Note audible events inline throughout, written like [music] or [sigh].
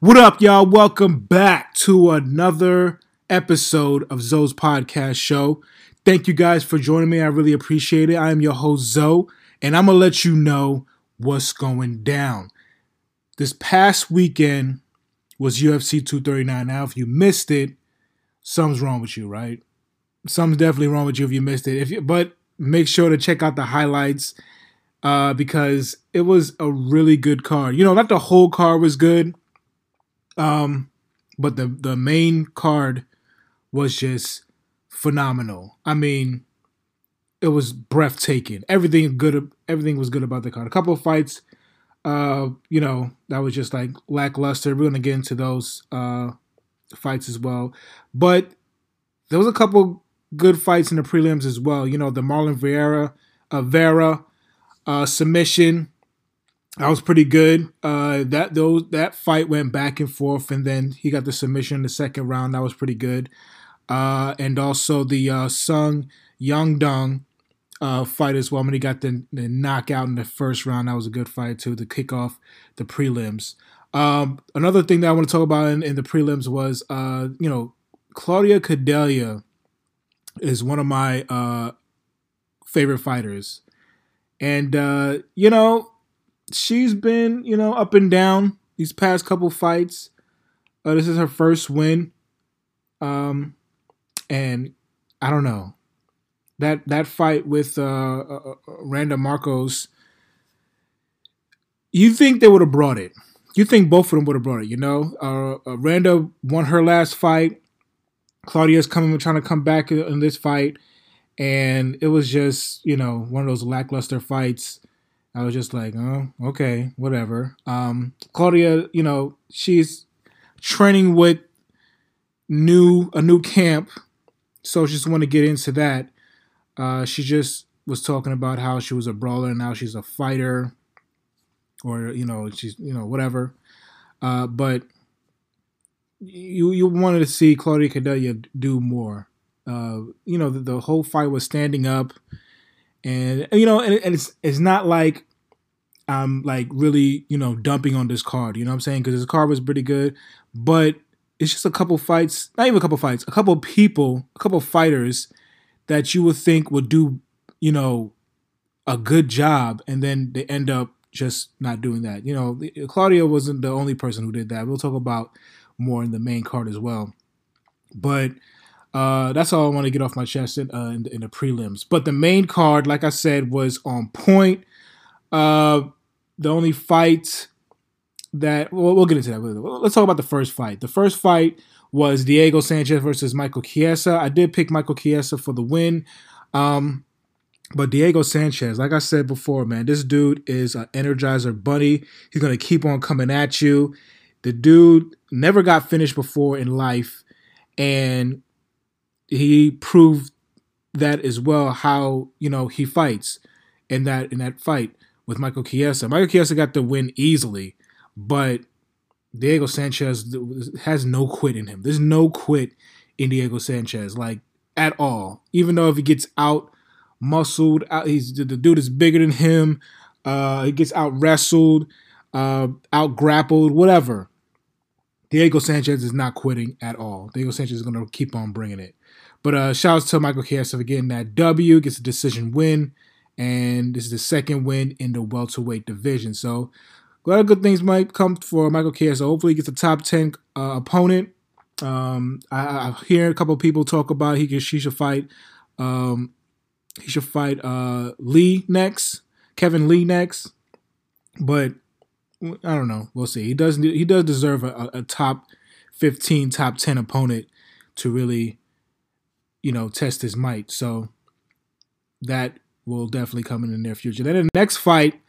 What up, y'all? Welcome back to another episode of Zoe's podcast show. Thank you guys for joining me. I really appreciate it. I am your host, Zoe, and I'm going to let you know what's going down. This past weekend was UFC 239. Now, if you missed it, something's wrong with you, right? Something's definitely wrong with you if you missed it. If you, but make sure to check out the highlights uh, because it was a really good card. You know, not the whole card was good, um, but the the main card was just phenomenal. I mean, it was breathtaking. Everything good. Everything was good about the card. A couple of fights, uh, you know, that was just like lackluster. We're gonna get into those uh, fights as well, but there was a couple good fights in the prelims as well. You know, the Marlon Vera, uh, Vera uh, submission. That was pretty good. Uh, that those that fight went back and forth, and then he got the submission in the second round. That was pretty good. Uh, and also the uh, Song Yadong uh, fight as well. When I mean, he got the, the knockout in the first round, that was a good fight too. To kick off the prelims. Um, another thing that I want to talk about in, in the prelims was, uh, you know, Claudia Gadelha is one of my uh, favorite fighters, and uh, you know, she's been you know up and down these past couple fights. Uh, this is her first win, um, and I don't know that that fight with uh, uh, uh Randa Markos. You think they would have brought it? You think both of them would have brought it? You know, uh, uh, Randa won her last fight. Claudia's coming, trying to come back in this fight, and it was just you know one of those lackluster fights. I was just like, oh, okay, whatever. Um, Claudia, you know, she's training with new a new camp, so she just want to get into that. Uh, she just was talking about how she was a brawler and now she's a fighter, or you know, she's you know whatever. Uh, but you you wanted to see Claudia Gadelha do more. Uh, you know, the, the, whole fight was standing up, and you know, and, it's it's not like I'm like really you know dumping on this card. You know what I'm saying? Because this card was pretty good, but it's just a couple fights, not even a couple fights, a couple people, a couple fighters that you would think would do you know a good job, and then they end up just not doing that. You know, Claudia wasn't the only person who did that. We'll talk about more in the main card as well. But uh, that's all I want to get off my chest in, uh, in, in, the prelims. But the main card, like I said, was on point. Uh, the only fight that well, we'll get into that. Let's talk about the first fight. The first fight was Diego Sanchez versus Michael Chiesa. I did pick Michael Chiesa for the win. Um, but Diego Sanchez, like I said before, man, this dude is an energizer bunny. He's gonna keep on coming at you. The dude never got finished before in life, and he proved that as well. How you know he fights in that in that fight with Michael Chiesa. Michael Chiesa got the win easily, but Diego Sanchez has no quit in him. There's no quit in Diego Sanchez, like at all. Even though if he gets out muscled, out, he's the dude is bigger than him. Uh, he gets out wrestled, uh, out grappled, whatever. Diego Sanchez is not quitting at all. Diego Sanchez is going to keep on bringing it. But uh, shouts to Michael Chiesa for getting that W, gets a decision win, and this is the second win in the welterweight division. So a lot of good things might come for Michael Chiesa. Hopefully, he gets a top ten uh, opponent. Um, I, I hear a couple people talk about he she should fight. Um, he should fight uh, Lee next, Kevin Lee next, but I don't know. We'll see. He does he does deserve a, a top fifteen, top ten opponent to really, you know, test his might. So that will definitely come in the near future. Then the next fight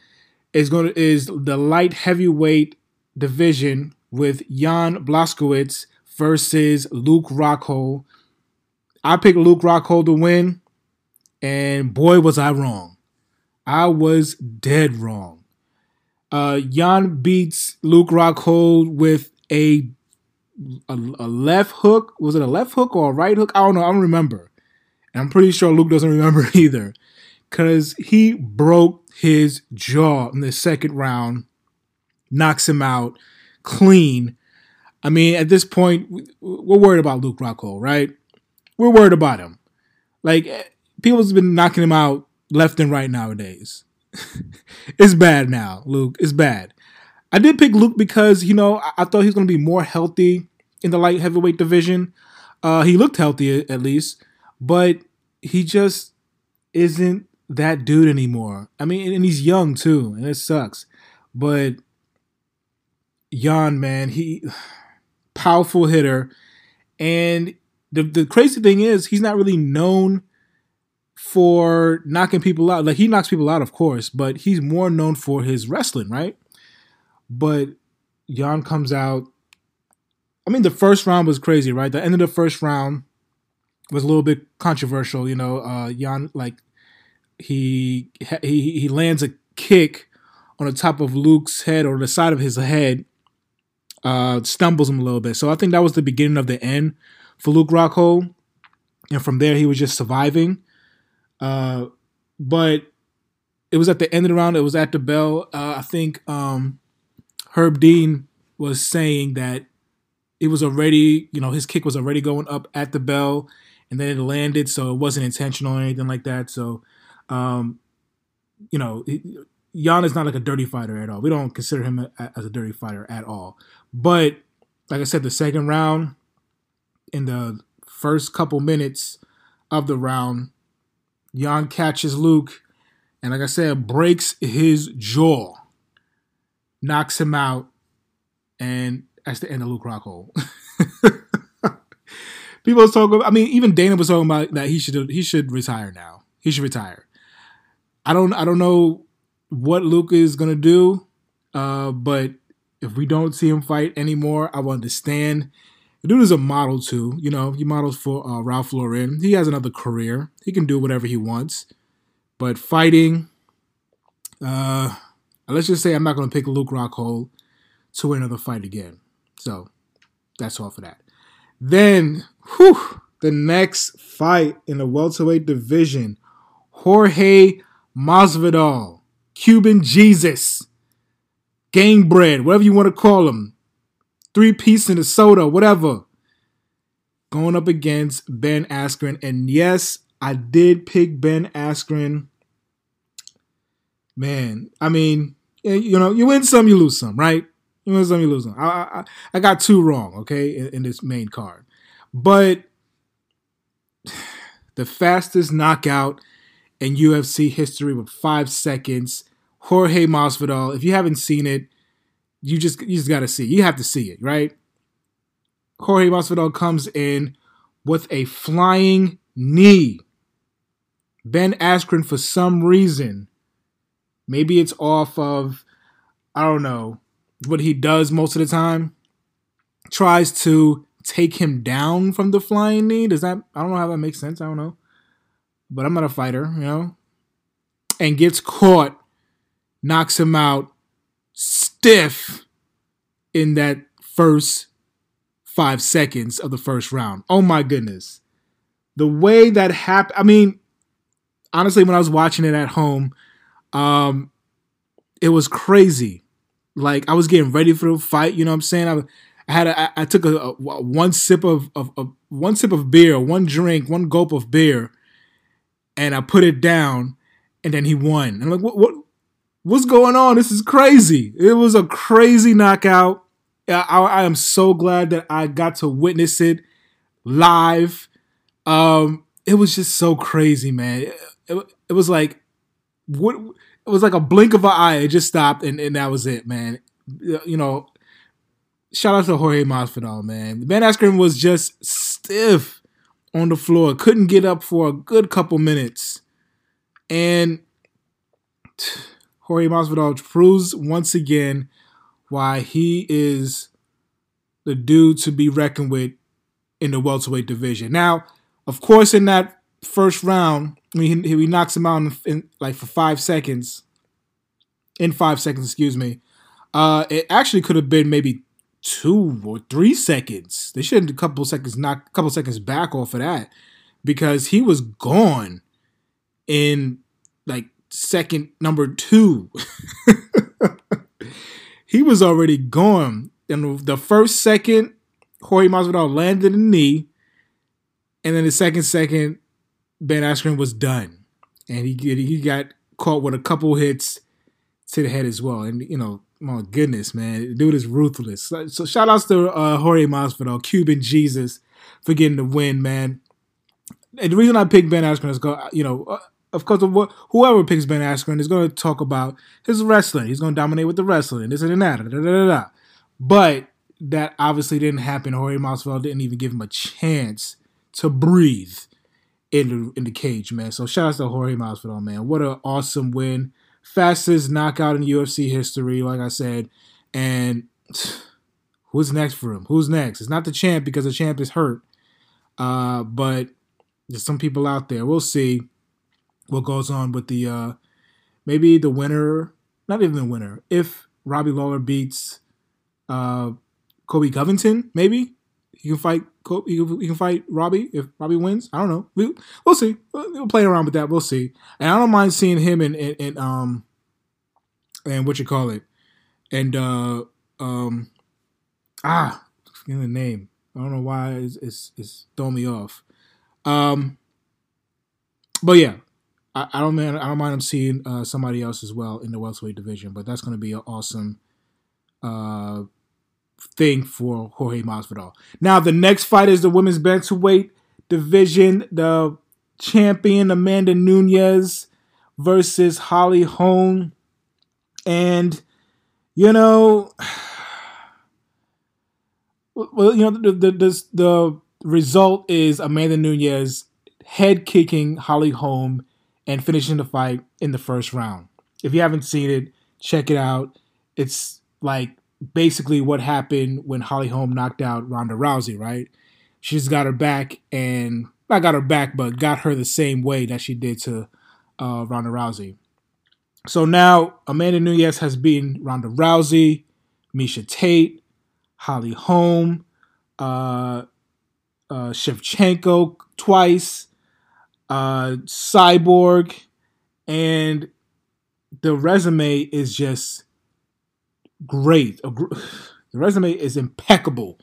is going to is the light heavyweight division with Jan Blachowicz versus Luke Rockhold. I picked Luke Rockhold to win, and boy was I wrong. I was dead wrong. Uh, Jan beats Luke Rockhold with a, a, a left hook. Was it a left hook or a right hook? I don't know. I don't remember. And I'm pretty sure Luke doesn't remember [laughs] either, because he broke his jaw in the second round, knocks him out clean. I mean, at this point, we're worried about Luke Rockhold, right? We're worried about him. Like eh, people's been knocking him out left and right nowadays. [laughs] it's bad now, Luke. It's bad. I did pick Luke because you know I, I thought he was going to be more healthy in the light heavyweight division. Uh, he looked healthy at least, but he just isn't that dude anymore. I mean, and he's young too, and it sucks. But Jan, man, he [sighs] powerful hitter, and the the crazy thing is he's not really known for knocking people out. Like he knocks people out, of course, but he's more known for his wrestling, right? But Jan comes out. I mean, the first round was crazy, right? The end of the first round was a little bit controversial. You know, uh, Jan like he he he lands a kick on the top of Luke's head or the side of his head, uh, stumbles him a little bit. So I think that was the beginning of the end for Luke Rockhold, and from there he was just surviving. Uh, but it was at the end of the round. It was at the bell. Uh, I think um, Herb Dean was saying that it was already, you know, his kick was already going up at the bell, and then it landed, so it wasn't intentional or anything like that. So, um, you know, Jan is not like a dirty fighter at all. We don't consider him as a dirty fighter at all. But like I said, the second round, in the first couple minutes of the round, Jan catches Luke, and like I said, breaks his jaw, knocks him out, and that's the end of Luke Rockhold. [laughs] People was talking. I mean, even Dana was talking about that he should he should retire now. He should retire. I don't I don't know what Luke is gonna do, uh, but if we don't see him fight anymore, I will understand. The dude is a model too. You know, he models for uh, Ralph Lauren. He has another career. He can do whatever he wants. But fighting, uh, let's just say I'm not going to pick Luke Rockhold to win another fight again. So that's all for that. Then, whew, the next fight in the welterweight division, Jorge Masvidal, Cuban Jesus, Gamebred, whatever you want to call him, three piece in a soda, whatever. Going up against Ben Askren. And yes, I did pick Ben Askren. Man, I mean, eh, you know, you win some, you lose some, right? You win some, you lose some. I, I, I got two wrong, okay, in, in this main card. But [sighs] the fastest knockout in UFC history with five seconds. Jorge Masvidal. If you haven't seen it, you just you just got to see. You have to see it, right? Jorge Masvidal comes in with a flying knee. Ben Askren, for some reason, maybe it's off of, I don't know, what he does most of the time, tries to take him down from the flying knee. Does that, I don't know how that makes sense. I don't know. But I'm not a fighter, you know? And gets caught, knocks him out, stiff in that first five seconds of the first round. Oh my goodness. The way that happened, I mean, honestly, when I was watching it at home, um, it was crazy. Like I was getting ready for the fight, you know what I'm saying? I, I had a, I, I took a, a, one sip of, of, of one sip of beer, one drink, one gulp of beer, and I put it down, and then he won. I'm like, what, what what's going on? This is crazy. It was a crazy knockout. I, I, am so glad that I got to witness it live. Um, it was just so crazy, man. It, it, was like what it was like a blink of an eye. It just stopped, and, and that was it, man. You know, shout out to Jorge Masvidal, man. The man ice cream was just stiff on the floor, couldn't get up for a good couple minutes, and. [sighs] Jorge Masvidal proves once again why he is the dude to be reckoned with in the welterweight division. Now, of course, in that first round, I mean, he, he knocks him out in, in, like for five seconds. In five seconds, excuse me. Uh, it actually could have been maybe two or three seconds. They should have a couple seconds, knock a couple seconds back off of that because he was gone in like second number two. [laughs] he was already gone. in the first second, Jorge Masvidal landed a knee, and then the second second, Ben Askren was done, and he he got caught with a couple hits to the head as well. And you know, my goodness, man, dude is ruthless. So, shout outs to uh, Jorge Masvidal, Cuban Jesus, for getting the win, man. And the reason I picked Ben Askren is, go, you know, uh, of course, whoever picks Ben Askren is going to talk about his wrestling. He's going to dominate with the wrestling, this and that, da, da, da, da. But that obviously didn't happen. Jorge Masvidal didn't even give him a chance to breathe in the in the cage, man. So shout out to Jorge Masvidal, man. What an awesome win, fastest knockout in UFC history, like I said. And [sighs] who's next for him? Who's next? It's not the champ because the champ is hurt. Uh, but there's some people out there. We'll see what goes on with the uh, maybe the winner, not even the winner. If Robbie Lawler beats uh, Colby Covington, maybe he can fight. He can, can fight Robbie if Robbie wins. I don't know. We, will see. We'll play around with that. We'll see. And I don't mind seeing him in, in, in um and what you call it, and uh um ah, forgetting the name. I don't know why it's it's, it's throwing me off. Um, but yeah, I, I don't mind. I don't mind him seeing uh, somebody else as well in the welterweight division. But that's going to be an awesome uh, thing for Jorge Masvidal. Now the next fight is the women's bantamweight division. The champion Amanda Nunes versus Holly Holm, and you know, [sighs] well, you know the the the, the result is Amanda Nunes head kicking Holly Holm and finishing the fight in the first round. If you haven't seen it, check it out. It's like basically what happened when Holly Holm knocked out Ronda Rousey, right? She's got her back and not got her back, but got her the same way that she did to uh, Ronda Rousey. So now Amanda Nunes has beaten Ronda Rousey, Miesha Tate, Holly Holm, uh, uh, Shevchenko twice, uh, Cyborg, and the resume is just great. [sighs] The resume is impeccable.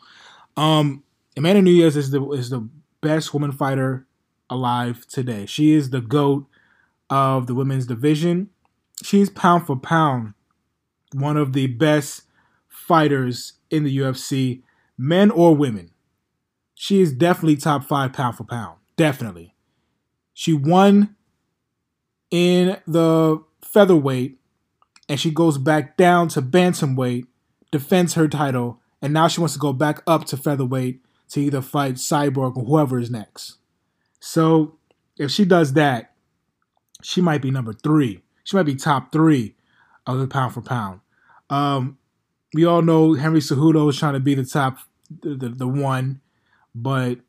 Um, Amanda Nunes is the is the best woman fighter alive today. She is the goat of the women's division. She's pound for pound one of the best fighters in the UFC, men or women. She is definitely top five pound for pound. Definitely. She won in the featherweight and she goes back down to bantamweight, defends her title, and now she wants to go back up to featherweight to either fight Cyborg or whoever is next. So if she does that, she might be number three. She might be top three of the pound for pound. Um, we all know Henry Cejudo is trying to be the top, the, the, the one, but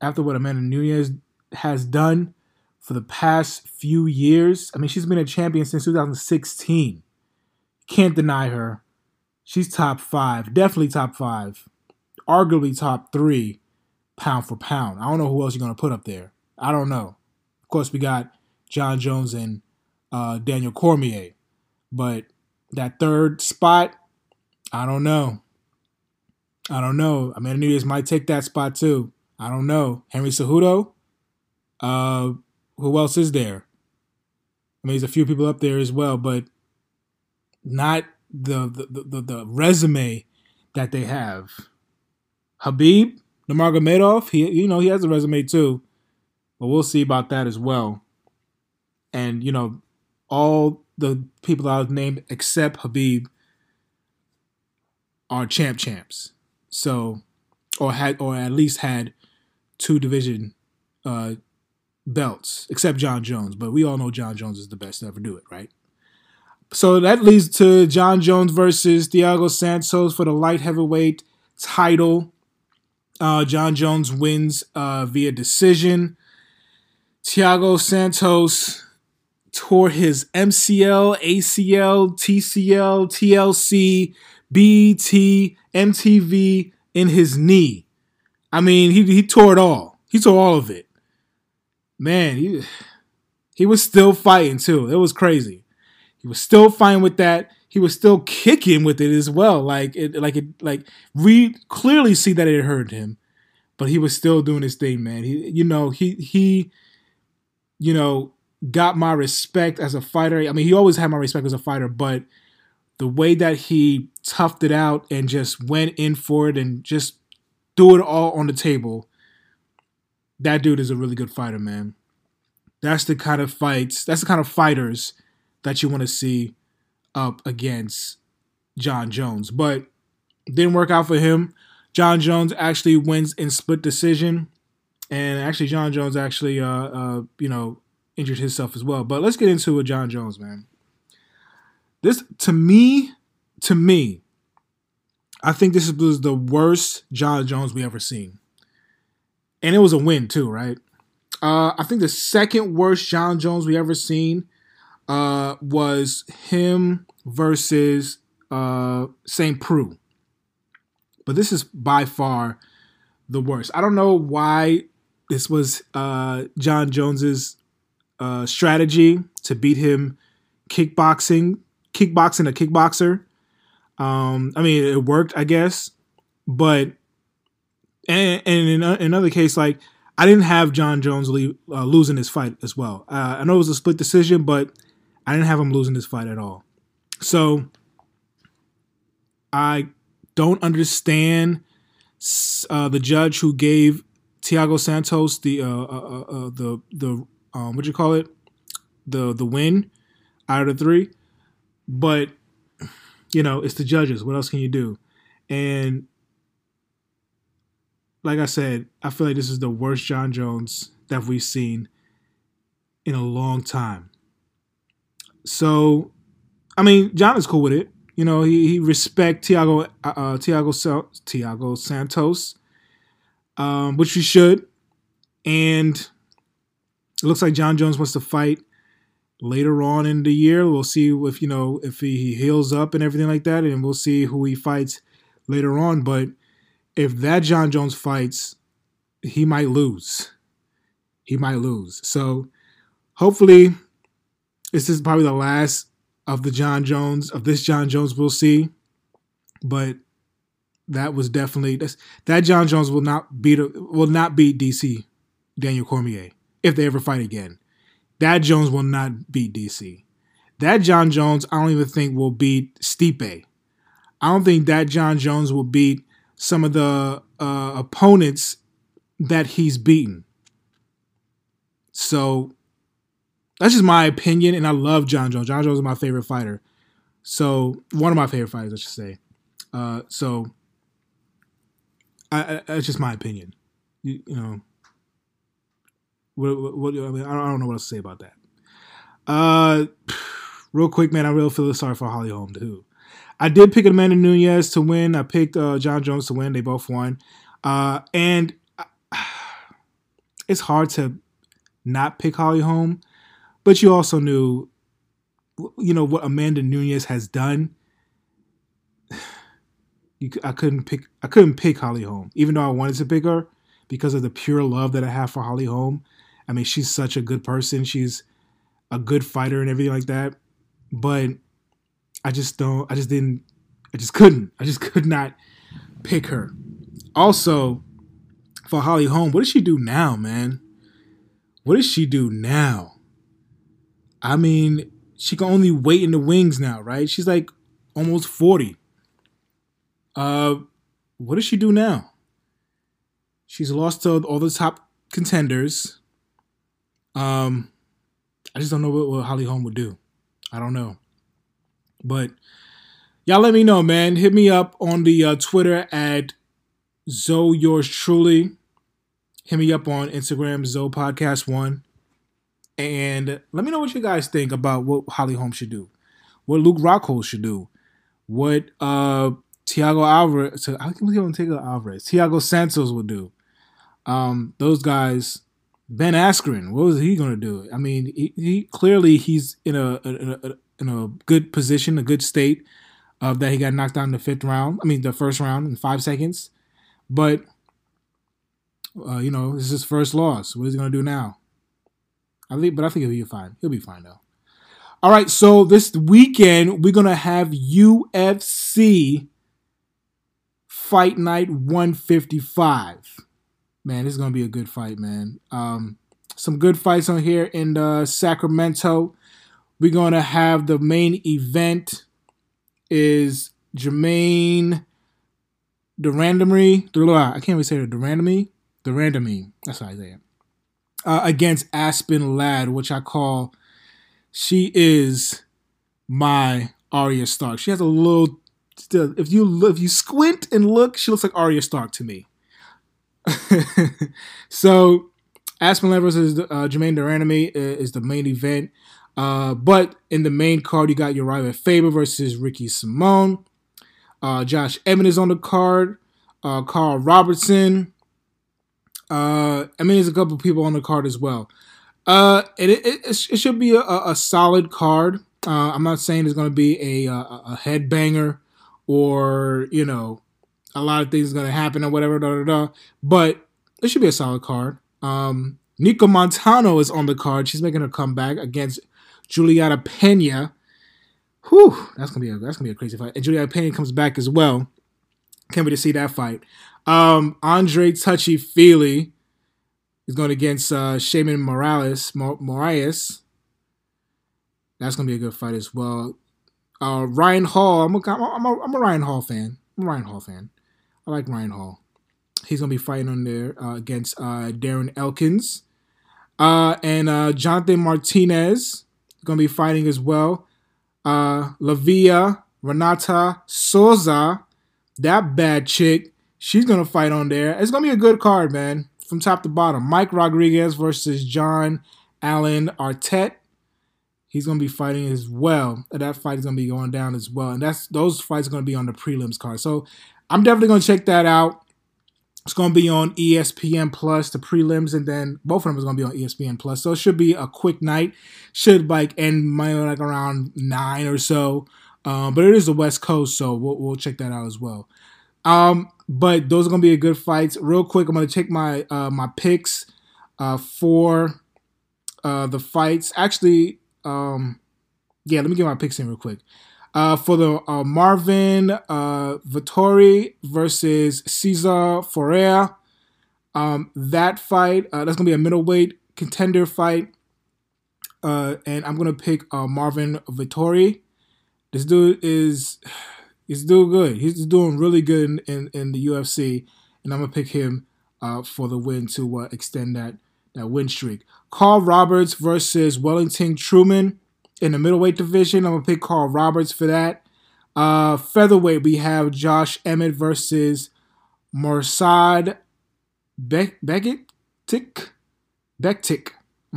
after what Amanda Nunes has done for the past few years. I mean, she's been a champion since 2016. Can't deny her. She's top five, definitely top five, arguably top three, pound for pound. I don't know who else you're gonna put up there. I don't know. Of course, we got Jon Jones and uh, Daniel Cormier, but that third spot, I don't know. I don't know. Mean, Nunes might take that spot too. I don't know. Henry Cejudo, uh, who else is there? I mean, there's a few people up there as well, but not the the, the, the resume that they have. Khabib, Nurmagomedov, he you know he has a resume too, but we'll see about that as well. And you know, all the people I've named except Khabib are champ champs. So, or had or at least had two division uh, belts, except Jon Jones. But we all know Jon Jones is the best to ever do it, right? So that leads to Jon Jones versus Thiago Santos for the light heavyweight title. Uh, Jon Jones wins uh, via decision. Thiago Santos tore his MCL, ACL, TCL, TLC, BT, MTV in his knee. I mean, he, he tore it all. He tore all of it. Man, he he was still fighting too. It was crazy. He was still fighting with that. he was still kicking with it as well. Like it, like it, like we clearly see that it hurt him, but he was still doing his thing, man. He, you know, he he, you know, got my respect as a fighter. I mean, he always had my respect as a fighter, but the way that he toughed it out and just went in for it and just threw it all on the table, that dude is a really good fighter, man. That's the kind of fights, that's the kind of fighters that you want to see up against Jon Jones. But didn't work out for him. Jon Jones actually wins in split decision. And actually, Jon Jones actually, uh, uh, you know, injured himself as well. But let's get into it, Jon Jones, man. This to me, to me, I think this was the worst Jon Jones we ever seen, and it was a win too, right? Uh, I think the second worst Jon Jones we ever seen uh, was him versus uh, St. Preux, but this is by far the worst. I don't know why this was uh, Jon Jones's uh, strategy to beat him kickboxing, kickboxing a kickboxer. Um, I mean, it worked, I guess, but and, and in another case, like I didn't have Jon Jones leave, uh, losing his fight as well. Uh, I know it was a split decision, but I didn't have him losing this fight at all. So I don't understand uh, the judge who gave Thiago Santos the uh, uh, uh the the um, what you call it, the the win out of the three. But you know, it's the judges. What else can you do? And like I said, I feel like this is the worst Jon Jones that we've seen in a long time. So, I mean, Jon is cool with it. You know, he, he respect Tiago uh, uh Thiago Thiago Santos, um, which he should. And it looks like Jon Jones wants to fight later on in the year. We'll see if you know if he heals up and everything like that, and we'll see who he fights later on. But if that Jon Jones fights, he might lose. He might lose. So hopefully, this is probably the last of the Jon Jones of this Jon Jones we'll see. But that was definitely that Jon Jones will not beat will not beat DC Daniel Cormier if they ever fight again. That Jones will not beat DC. That Jon Jones, I don't even think will beat Stipe. I don't think that Jon Jones will beat some of the uh, opponents that he's beaten. So that's just my opinion, and I love Jon Jones. Jon Jones is my favorite fighter. So one of my favorite fighters, I should say. Uh, so I, I, that's just my opinion. You, you know, what, what, I, mean, I don't know what else to say about that. Uh, [sighs] real quick, man, I really feel sorry for Holly Holm too. I did pick Amanda Nunes to win. I picked uh, Jon Jones to win. They both won. Uh, and uh, it's hard to not pick Holly Holm, but you also knew, you know, what Amanda Nunes has done. [sighs] You, I couldn't pick. I couldn't pick Holly Holm, even though I wanted to pick her because of the pure love that I have for Holly Holm. I mean, she's such a good person. She's a good fighter and everything like that. But I just don't. I just didn't. I just couldn't. I just [laughs] could not pick her. Also, for Holly Holm, what does she do now, man? What does she do now? I mean, she can only wait in the wings now, right? She's like almost 40. Uh, what does she do now? She's lost to all the top contenders. Um, I just don't know what, what Holly Holm would do. I don't know. But y'all let me know, man. Hit me up on the uh, Twitter at Zoe yours truly. Hit me up on Instagram, Zoe Podcast One. And let me know what you guys think about what Holly Holm should do, what Luke Rockhold should do, what uh Thiago Alvarez, I think we're Thiago Alvarez, Thiago Santos would do. Um, those guys Ben Askren, what was he going to do? I mean, he, he clearly he's in a, in a, in a good position, a good state of that he got knocked out in the fifth round. I mean, the first round in five seconds, but uh, you know, this is his first loss. What is he going to do now? I think, but I think he'll be fine. He'll be fine though. All right, so this weekend we're gonna have UFC Fight Night 155. Man, this is gonna be a good fight, man. Um, some good fights on here in uh, Sacramento. We're gonna have the main event is Germaine the randomy. I can't even say the randomy. The randomy. That's how I say it. Uh, against Aspen Ladd, which I call she is my Arya Stark. She has a little. If you if you squint and look, she looks like Arya Stark to me. [laughs] so, Aspen Ladd versus uh, Germaine Duranami is the main event. Uh, but in the main card, you got Uriah Faber versus Ricky Simón. Uh, Josh Emmett is on the card. Uh, Karl Roberson. Uh, I mean, there's a couple people on the card as well. Uh, it, it, it, it should be a, a solid card. Uh, I'm not saying it's going to be a, a, a headbanger or, you know, a lot of things are going to happen or whatever, da, da, da, but it should be a solid card. Um, Nicco Montaño is on the card. She's making a comeback against Juliana Pena. Whew, that's gonna be a that's gonna be a crazy fight. And Juliana Pena comes back as well. Can't wait to see that fight. Um, Andre Touchy Fili is going against uh, Sheymon Morales. That's to be a good fight as well. Uh, Ryan Hall. I'm a, I'm, a, I'm a Ryan Hall fan. I'm a Ryan Hall fan. I like Ryan Hall. He's to be fighting on there uh, against uh, Darren Elkins. Uh, and uh, Jonathan Martinez going to be fighting as well. Uh, Livia, Renata Souza, that bad chick, she's going to fight on there. It's going to be a good card, man from top to bottom. Mike Rodriguez versus John Allen Artet. He's going to be fighting as well. That fight is going to be going down as well. And that's those fights are going to be on the prelims card. So I'm definitely going to check that out. It's going to be on ESPN Plus, the prelims, and then both of them is going to be on ESPN Plus. So it should be a quick night. Should like end my like around nine or so. Um, but it is the West Coast, so we'll, we'll check that out as well. Um, but those are gonna be a good fights. Real quick, I'm gonna take my uh, my picks uh, for uh, the fights. Actually, um, yeah, let me get my picks in real quick. Uh, for the uh, Marvin uh, Vettori versus Cesar Ferreira, um, that fight uh, that's gonna be a middleweight contender fight, uh, and I'm gonna pick uh, Marvin Vettori. This dude is he's doing good. He's doing really good in, in, in the UFC, and I'm gonna pick him uh, for the win to uh, extend that that win streak. Carl Roberts versus Wellington Turman in the middleweight division. I'm gonna pick Carl Roberts for that. Uh, featherweight, we have Josh Emmett versus Morsad Be- Beckett Tick. I'm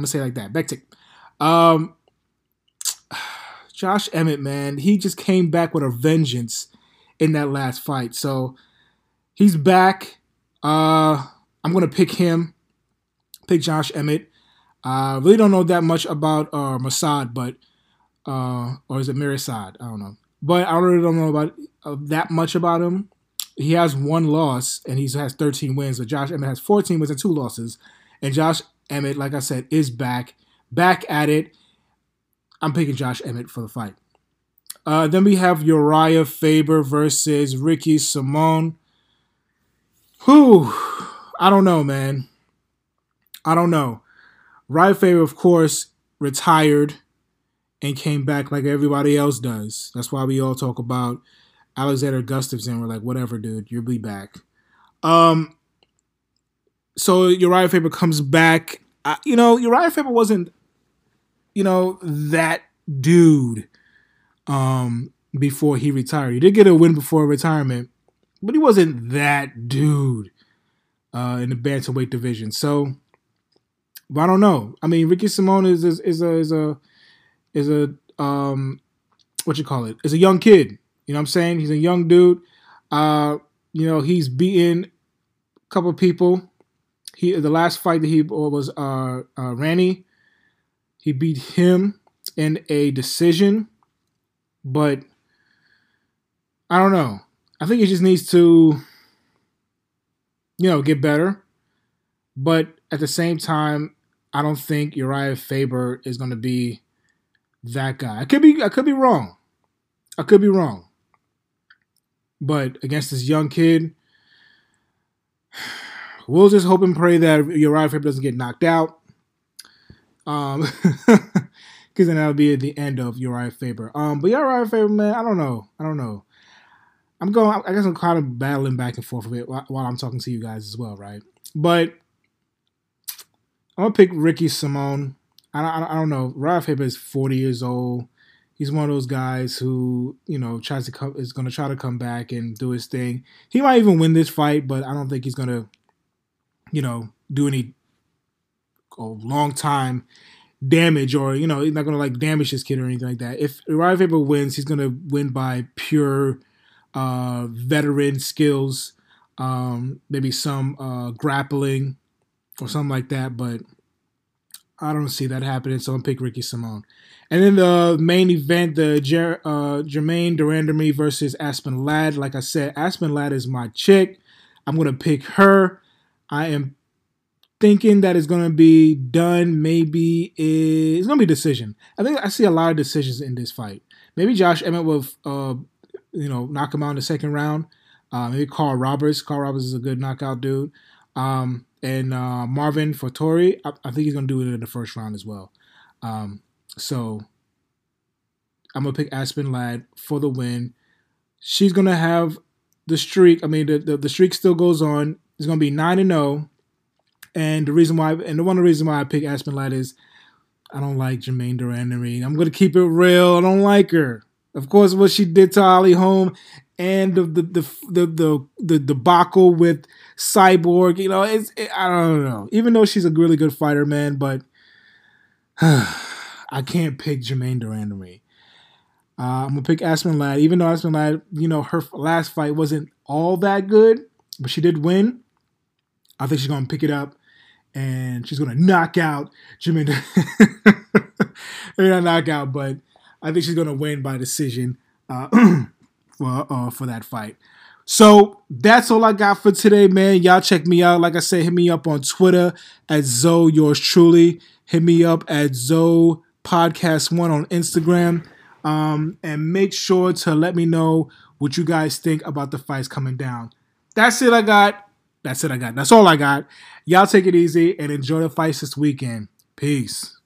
gonna say like that. Bektik. Um, [sighs] Josh Emmett, man, he just came back with a vengeance in that last fight. So he's back. Uh, I'm gonna pick him. Pick Josh Emmett. I uh, really don't know that much about uh, Masad, but uh, or is it Mirsad? I don't know. But I really don't know about uh, that much about him. He has one loss and he has 13 wins. But Josh Emmett has 14 wins and two losses. And Josh Emmett, like I said, is back, back at it. I'm picking Josh Emmett for the fight. Uh, then we have Uriah Faber versus Ricky Simón. Who? I don't know, man. I don't know. Uriah Faber, of course, retired and came back like everybody else does. That's why we all talk about Alexander Gustafsson. We're like, whatever, dude, you'll be back. Um, so Uriah Faber comes back. Uh, you know, Uriah Faber wasn't you know, that dude um, before he retired. He did get a win before retirement, but he wasn't that dude uh, in the bantamweight division. So, I don't know. I mean, Ricky Simón is is, is a is a is a um, what you call it? Is a young kid. You know what I'm saying? He's a young dude. Uh, you know, he's beaten a couple people. He the last fight that he was uh, uh Rani he beat him in a decision, but I don't know. I think he just needs to, you know, get better. But at the same time, I don't think Uriah Faber is going to be that guy. I could be I could be wrong. I could be wrong. But against this young kid, [sighs] we'll just hope and pray that Uriah Faber doesn't get knocked out. Um, [laughs] because then that'll be the end of Uriah Faber. Um, but Uriah Faber, man, I don't know. I don't know. I'm going. I guess I'm kind of battling back and forth a bit while, while I'm talking to you guys as well, right? But I'm gonna pick Ricky Simón. I don't, I don't know. Uriah Faber is 40 years old. He's one of those guys who, you know, tries to come is going to try to come back and do his thing. He might even win this fight, but I don't think he's going to, you know, do any a long time damage or you know he's not gonna like damage his kid or anything like that. If Uriah Faber wins, he's gonna win by pure uh, veteran skills, um, maybe some uh, grappling or something like that. But I don't see that happening, so I'm pick Ricky Simón. And then the main event, the Jer- uh, Germaine de Randamie versus Aspen Ladd. Like I said, Aspen Ladd is my chick. I'm gonna pick her. I am thinking that it's to be done. Maybe it's to be decision. I think I see a lot of decisions in this fight. Maybe Josh Emmett will, uh, you know, knock him out in the second round. Uh, maybe Carl Roberts. Carl Roberts is a good knockout dude. Um, and uh, Marvin Vettori, I, I, think he's going to do it in the first round as well. Um, so I'm going to pick Aspen Ladd for the win. She's going to have the streak. I mean, the, the, the streak still goes on. It's going to be 9 and 0 and the reason why, and the one of the reasons why I pick Aspen Ladd is I don't like Germaine I mean, I'm gonna keep it real. I don't like her. Of course, what she did to Holly Holm and the the the the the, the debacle with Cyborg, you know, it's it, I don't know. Even though she's a really good fighter, man, but [sighs] I can't pick Germaine de Randamie. Uh, I'm gonna pick Aspen Ladd, even though Aspen Ladd, you know, her last fight wasn't all that good, but she did win. I think she's gonna pick it up and she's gonna knock out Jimmy. Maybe not knock out, but I think she's gonna win by decision uh, [clears throat] for uh, for that fight. So that's all I got for today, man. Y'all check me out. Like I said, hit me up on Twitter at Zoe yours truly. Hit me up at Zoe Podcast One on Instagram. Um, and make sure to let me know what you guys think about the fights coming down. That's it I got. That's it I got. That's all I got. Y'all take it easy and enjoy the fights this weekend. Peace.